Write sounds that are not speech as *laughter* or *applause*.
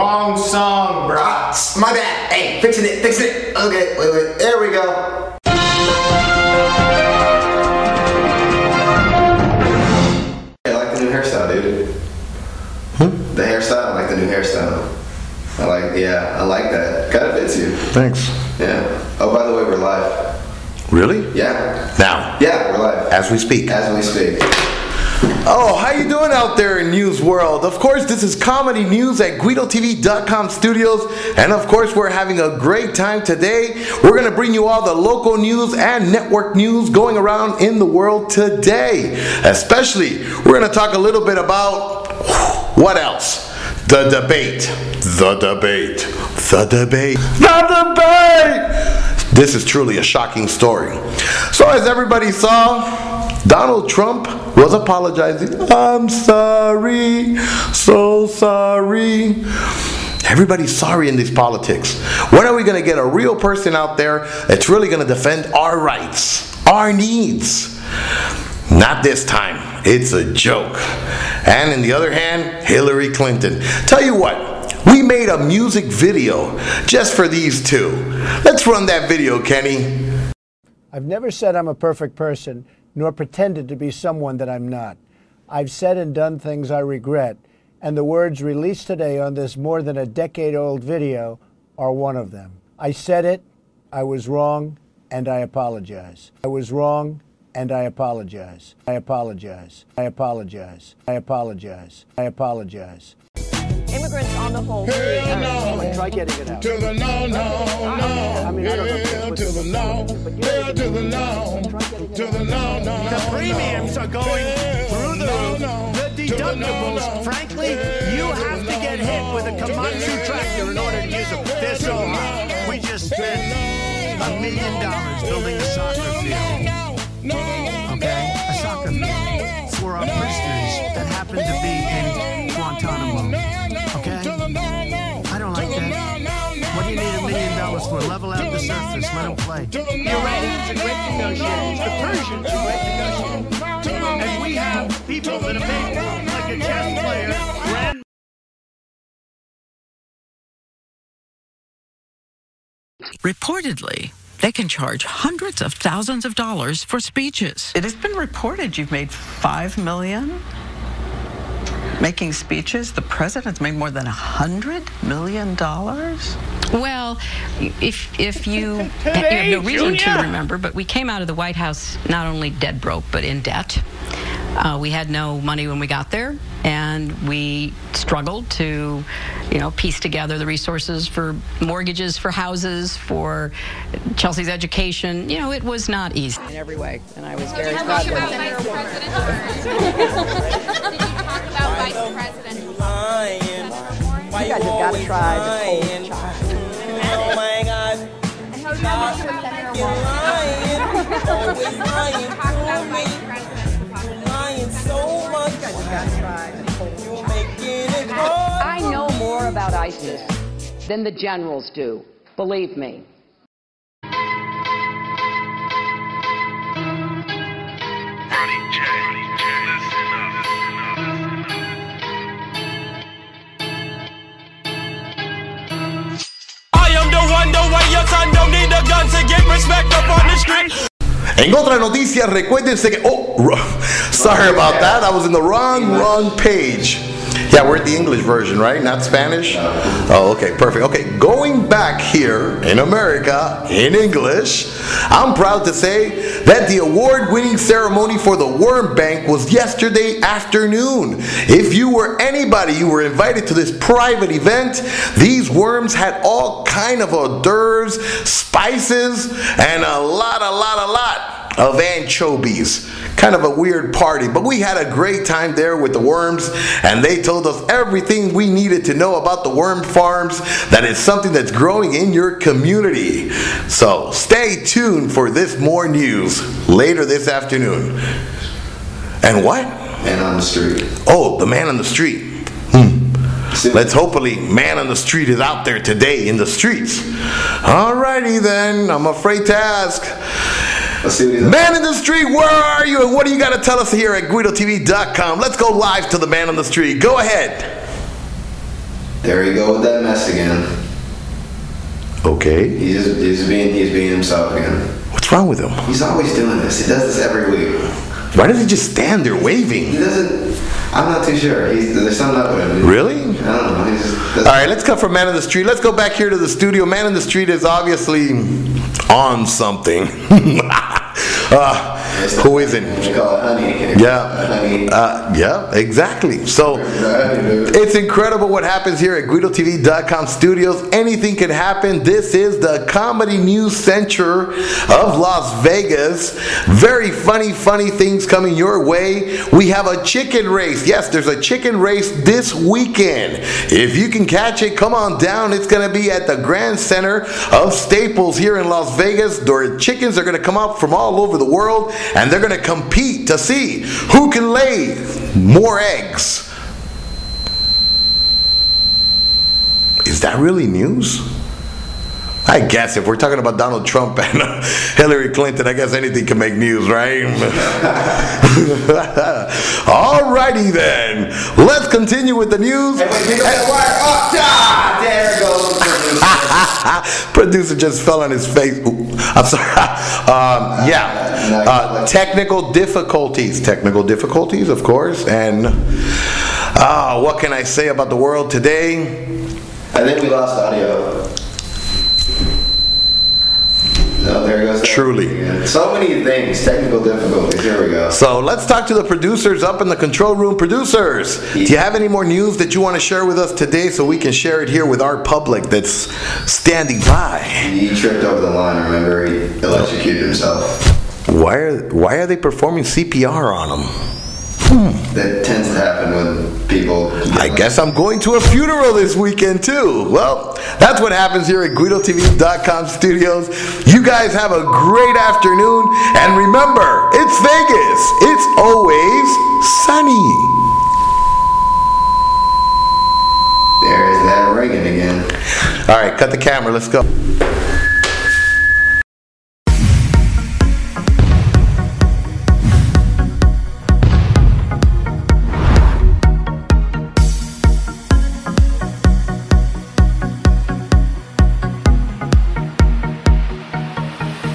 Wrong song, bro. My bad. Hey, fixing it, fixing it. Okay, wait, wait. There we go. I like the new hairstyle, dude. Hmm? The hairstyle, I like the new hairstyle. I like, yeah, I like that. Kind of fits you. Thanks. Yeah. Oh, by the way, we're live. Really? Yeah. Now, Yeah, we're live. as we speak. As we speak. Oh, how you doing out there in news world? Of course, this is comedy news at GuidoTV.com studios, and of course, we're having a great time today. We're gonna bring you all the local news and network news going around in the world today. Especially, we're gonna talk a little bit about what else? The debate. The debate. The debate. The debate! This is truly a shocking story. So, as everybody saw, Donald Trump was apologizing. I'm sorry, so sorry. Everybody's sorry in these politics. When are we going to get a real person out there that's really going to defend our rights, our needs? Not this time. It's a joke. And in the other hand, Hillary Clinton. Tell you what, we made a music video just for these two. Let's run that video, Kenny. I've never said I'm a perfect person, nor pretended to be someone that I'm not. I've said and done things I regret, and the words released today on this more than a decade old video are one of them. I said it, I was wrong, and I apologize. I was wrong, and I apologize. I apologize. I apologize. I apologize. I apologize. Immigrants on the whole. Try getting it out. To the no, no, no. I mean, I don't know if Yeah, to the no. but you Yeah, know, to the no. To the no, no. The premiums are going through the roof. The deductibles, frankly, you have to get hit with a. Komatsu tractor in order to use them. They're so high. We just spent a million dollars building a soccer field. Okay? A soccer field for our prisoners that happen to be in Guantanamo. Level out the surface. Let them play. The Iranians are great negotiators. The Persians are great negotiators. And we have people that are made like a chess player. Grand Reportedly, they can charge hundreds of thousands of dollars for speeches. It has been reported you've made five million making speeches. The president's made more than a hundred million dollars. Well, if if you, you have no reason to remember, but we came out of the White House not only dead broke but in debt. Uh, we had no money when we got there, and we struggled to, you know, piece together the resources for mortgages for houses, for Chelsea's education. You know, it was not easy. In every way, and I was very proud of it. Did you talk about vice president? You guys have got to try the cold ISIS than the generals do. Believe me. En otras noticias, recuérdense que. Oh, *laughs* sorry about that. I was in the wrong, wrong page. Yeah, we're at the English version, right? Not Spanish? Oh, okay, perfect. Okay, going back here in America, in English, I'm proud to say that the award winning ceremony for the Worm Bank was yesterday afternoon. If you were anybody, you were invited to this private event. These worms had all kind of hors d'oeuvres, spices, and a lot, a lot, a lot of anchovies. Kind of a weird party, but we had a great time there with the worms, and they told us everything we needed to know about the worm farms that is something that's growing in your community. So stay tuned for this more news later this afternoon. And what? Man on the street. Oh, the man on the street. Hmm. Let's hopefully man on the street is out there today in the streets. Alrighty then, I'm afraid to ask. Let's see what he's Man in the street, where are you? And what do you got to tell us here at GuidoTV.com? Let's go live to the man on the street. Go ahead. There you go with that mess again. Okay. He's he's being he's being himself again. What's wrong with him? He's always doing this. He does this every week. Why does he just stand there waving? He doesn't. I'm not too sure. He's, there's something up with him. Really? I don't know. He's just, All right, let's cut from Man in the Street. Let's go back here to the studio. Man in the Street is obviously on something. *laughs* uh, who isn't? Yeah. Uh, yeah, exactly. So it's incredible what happens here at GuidoTV.com studios. Anything can happen. This is the comedy news center of Las Vegas. Very funny, funny things coming your way. We have a chicken race. Yes, there's a chicken race this weekend. If you can catch it, come on down. It's going to be at the Grand Center of Staples here in Las Vegas. The chickens are going to come up from all over the world and they're going to compete to see who can lay more eggs. Is that really news? I guess if we're talking about Donald Trump *laughs* and Hillary Clinton, I guess anything can make news, right? *laughs* Alrighty then. Let's continue with the news. Ah, there it goes. *laughs* Producer just fell on his face. Ooh, I'm sorry. *laughs* Um, yeah. Uh, technical difficulties. Technical difficulties, of course. And uh, what can I say about the world today? I think we lost audio. No, there goes. Truly. again. So many things. Technical difficulties. Here we go. So let's talk to the producers up in the control room. Producers, do you have any more news that you want to share with us today so we can share it here with our public that's standing by? He tripped over the line. Remember, he electrocuted himself. Why are why are they performing CPR on him? Hmm. That tends to happen when people. I guess I'm going to a funeral this weekend too. Well, that's what happens here at GuidoTV.com studios. You guys have a great afternoon, and remember, it's Vegas. It's always sunny. There's that ringing again. All right, cut the camera. Let's go.